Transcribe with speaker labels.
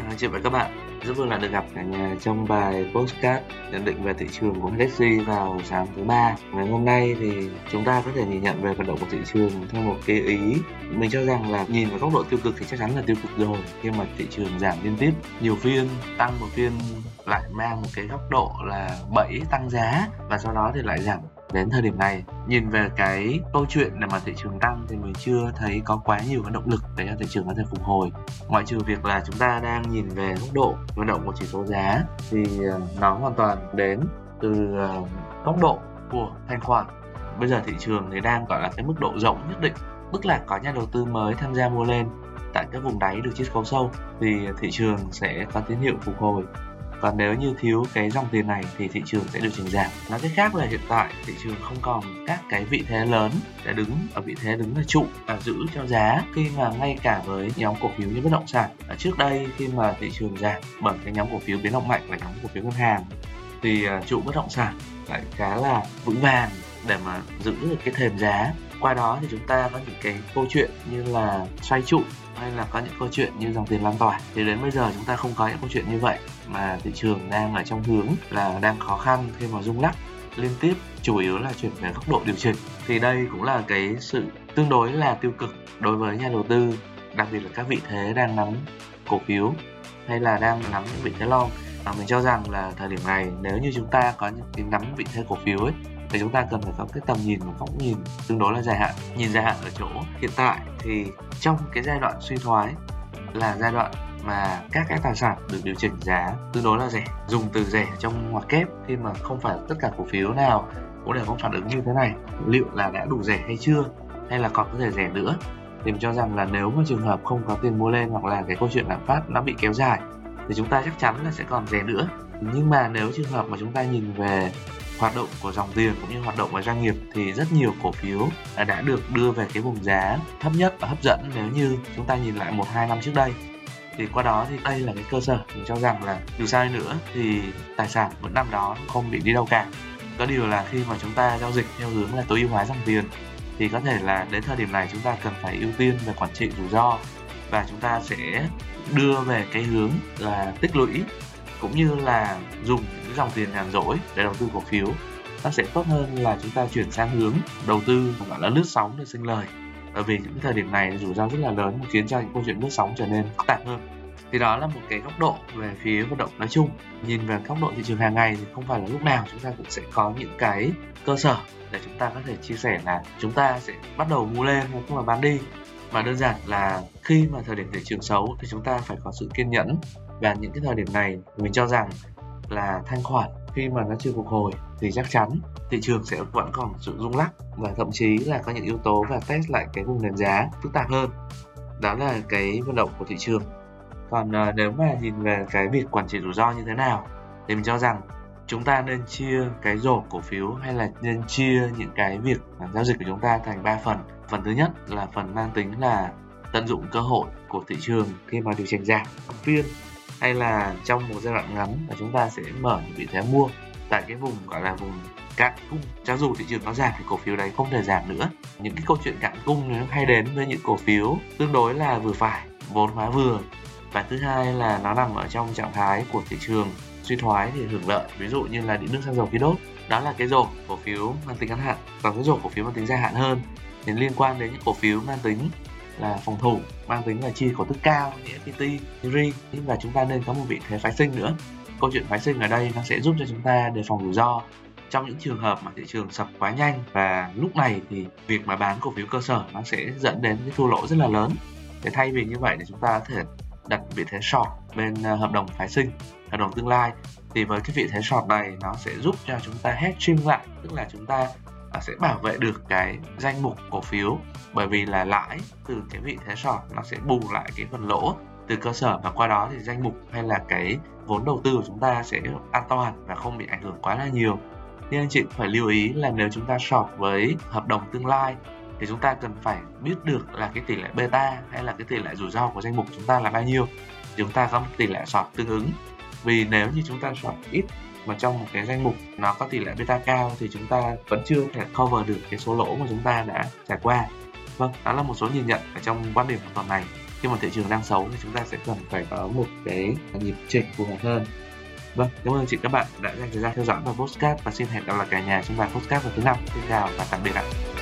Speaker 1: chào anh chị và các bạn. Rất vui là được gặp cả nhà trong bài postcard nhận định về thị trường của HSG vào sáng thứ ba. Ngày hôm nay thì chúng ta có thể nhìn nhận về vận động của thị trường theo một cái ý. Mình cho rằng là nhìn vào góc độ tiêu cực thì chắc chắn là tiêu cực rồi khi mà thị trường giảm liên tiếp, nhiều phiên tăng một phiên lại mang một cái góc độ là bẫy tăng giá và sau đó thì lại giảm đến thời điểm này. Nhìn về cái câu chuyện để mà thị trường tăng thì mình chưa thấy có quá nhiều cái động lực để cho thị trường có thể phục hồi. Ngoại trừ việc là chúng ta đang nhìn về mức độ vận động của chỉ số giá thì ờ, nó hoàn toàn đến từ ờ, tốc độ của thanh khoản. Bây giờ thị trường thì đang, gọi là, cái mức độ rộng nhất định, tức là có nhà đầu tư mới tham gia mua lên tại các vùng đáy được chiết khấu sâu thì thị trường sẽ có tín hiệu phục hồi còn nếu như thiếu cái dòng tiền này thì thị trường sẽ điều chỉnh giảm. Nói cách khác là hiện tại thị trường không còn các cái vị thế lớn để đứng ở vị thế đứng là trụ và giữ cho giá khi mà ngay cả với nhóm cổ phiếu như bất động sản. Ở trước đây khi mà thị trường giảm bởi cái nhóm cổ phiếu biến động mạnh và nhóm cổ phiếu ngân hàng thì à, trụ bất động sản lại khá là vững vàng để mà giữ được cái thềm giá qua đó thì chúng ta có những cái câu chuyện như là xoay trụ, hay là có những câu chuyện như dòng tiền lan tỏa. Thì đến bây giờ chúng ta không có những câu chuyện như vậy, mà thị trường đang ở trong hướng là đang khó khăn khi mà rung lắc. Liên tiếp, chủ yếu là chuyển về góc độ điều chỉnh. Thì đây cũng là cái sự tương đối là tiêu cực đối với nhà đầu tư, đặc biệt là các vị thế đang nắm cổ phiếu, hay là đang nắm những vị thế long. Và mình cho rằng là thời điểm này, nếu như chúng ta có những cái nắm vị thế cổ phiếu ấy thì chúng ta cần phải có cái tầm nhìn một góc nhìn tương đối là dài hạn. Nhìn dài hạn ở chỗ hiện tại thì trong cái giai đoạn suy thoái là giai đoạn mà các cái tài sản được điều chỉnh giá tương đối là rẻ. Dùng từ rẻ trong ngoặc kép khi mà không phải tất cả cổ phiếu nào cũng đều có phản ứng như thế này. Liệu là đã đủ rẻ hay chưa? Hay là còn có thể rẻ nữa? Thì mình cho rằng là nếu mà trường hợp không có tiền mua lên hoặc là cái câu chuyện lạm phát nó bị kéo dài thì chúng ta chắc chắn là sẽ còn rẻ nữa. Nhưng mà nếu trường hợp mà chúng ta nhìn về hoạt động của dòng tiền cũng như hoạt động của doanh nghiệp thì rất nhiều cổ phiếu đã được đưa về cái vùng giá thấp nhất và hấp dẫn nếu như chúng ta nhìn lại một, hai năm trước đây. Thì qua đó thì đây là cái cơ sở mình cho rằng là dù sao nữa thì tài sản vẫn nằm đó không bị đi đâu cả. Có điều là khi mà chúng ta giao dịch theo hướng là tối ưu hóa dòng tiền thì có thể là đến thời điểm này chúng ta cần phải ưu tiên về quản trị rủi ro và chúng ta sẽ đưa về cái hướng là tích lũy cũng như là dùng dòng tiền nhàn rỗi để đầu tư cổ phiếu, nó sẽ tốt hơn là chúng ta chuyển sang hướng đầu tư gọi là lướt sóng để sinh lời. Bởi vì những thời điểm này rủi ro rất là lớn khiến cho những câu chuyện lướt sóng trở nên phức tạp hơn. Thì đó là một cái góc độ về phía vận động nói chung. Nhìn về góc độ thị trường hàng ngày thì không phải là lúc nào chúng ta cũng sẽ có những cái cơ sở để chúng ta có thể chia sẻ là chúng ta sẽ bắt đầu mua lên hay không là bán đi. Mà đơn giản là khi mà thời điểm thị trường xấu thì chúng ta phải có sự kiên nhẫn. Và những cái thời điểm này mình cho rằng là thanh khoản. Khi mà nó chưa phục hồi thì chắc chắn thị trường sẽ vẫn còn sự rung lắc và thậm chí là có những yếu tố và test lại cái vùng nền giá phức tạp hơn. Đó là cái vận động của thị trường. Còn uh, nếu mà nhìn về cái việc quản trị rủi ro như thế nào thì mình cho rằng chúng ta nên chia cái rổ cổ phiếu hay là nên chia những cái việc giao dịch của chúng ta thành 3 phần. Phần thứ nhất là phần mang tính là tận dụng cơ hội của thị trường khi mà điều chỉnh giảm. Phiên hay là trong một giai đoạn ngắn là chúng ta sẽ mở những vị thế mua tại cái vùng gọi là vùng cạn cung. Cho dù thị trường nó giảm thì cổ phiếu đấy không thể giảm nữa. Những cái câu chuyện cạn cung nó hay đến với những cổ phiếu tương đối là vừa phải, vốn hóa vừa. Và thứ hai là nó nằm ở trong trạng thái của thị trường suy thoái thì hưởng lợi. Ví dụ như là điện nước xăng dầu khí đốt, đó là cái rổ cổ phiếu mang tính ngắn hạn. Còn cái rổ cổ phiếu mang tính dài hạn hơn thì liên quan đến những cổ phiếu mang tính là phòng thủ mang tính là chi cổ tức cao như FPT, RI. Và chúng ta nên có một vị thế phái sinh nữa. Câu chuyện phái sinh ở đây nó sẽ giúp cho chúng ta đề phòng rủi ro. Trong những trường hợp mà thị trường sập quá nhanh và lúc này thì việc mà bán cổ phiếu cơ sở nó sẽ dẫn đến cái thua lỗ rất là lớn. Để thay vì như vậy thì chúng ta có thể đặt vị thế short bên ờ, hợp đồng phái sinh hợp đồng tương lai. Thì với cái vị thế short này nó sẽ giúp cho chúng ta hedging lại tức là chúng ta sẽ bảo vệ được cái danh mục cổ phiếu. Bởi vì là lãi từ cái vị thế short nó sẽ bù lại cái phần lỗ từ cơ sở và qua đó thì danh mục hay là cái vốn đầu tư của chúng ta sẽ an toàn và không bị ảnh hưởng quá là nhiều. Nhưng anh chị phải lưu ý là nếu chúng ta short với hợp đồng tương lai thì chúng ta cần phải biết được là cái tỷ lệ beta hay là cái tỷ lệ rủi ro của danh mục chúng ta là bao nhiêu. Chúng ta có một tỷ lệ short tương ứng vì nếu như chúng ta chọn ít mà trong một cái danh mục nó có tỷ lệ beta cao thì chúng ta vẫn chưa thể cover được cái số lỗ mà chúng ta đã trải qua vâng đó là một số nhìn nhận ở trong quan điểm của tuần này khi mà thị trường đang xấu thì chúng ta sẽ cần phải có một cái nhịp chỉnh phù hợp hơn Vâng, cảm ơn chị các bạn đã dành thời gian theo dõi và postcard và xin hẹn gặp lại cả nhà trong bài postcard vào thứ năm. Xin chào và tạm biệt ạ.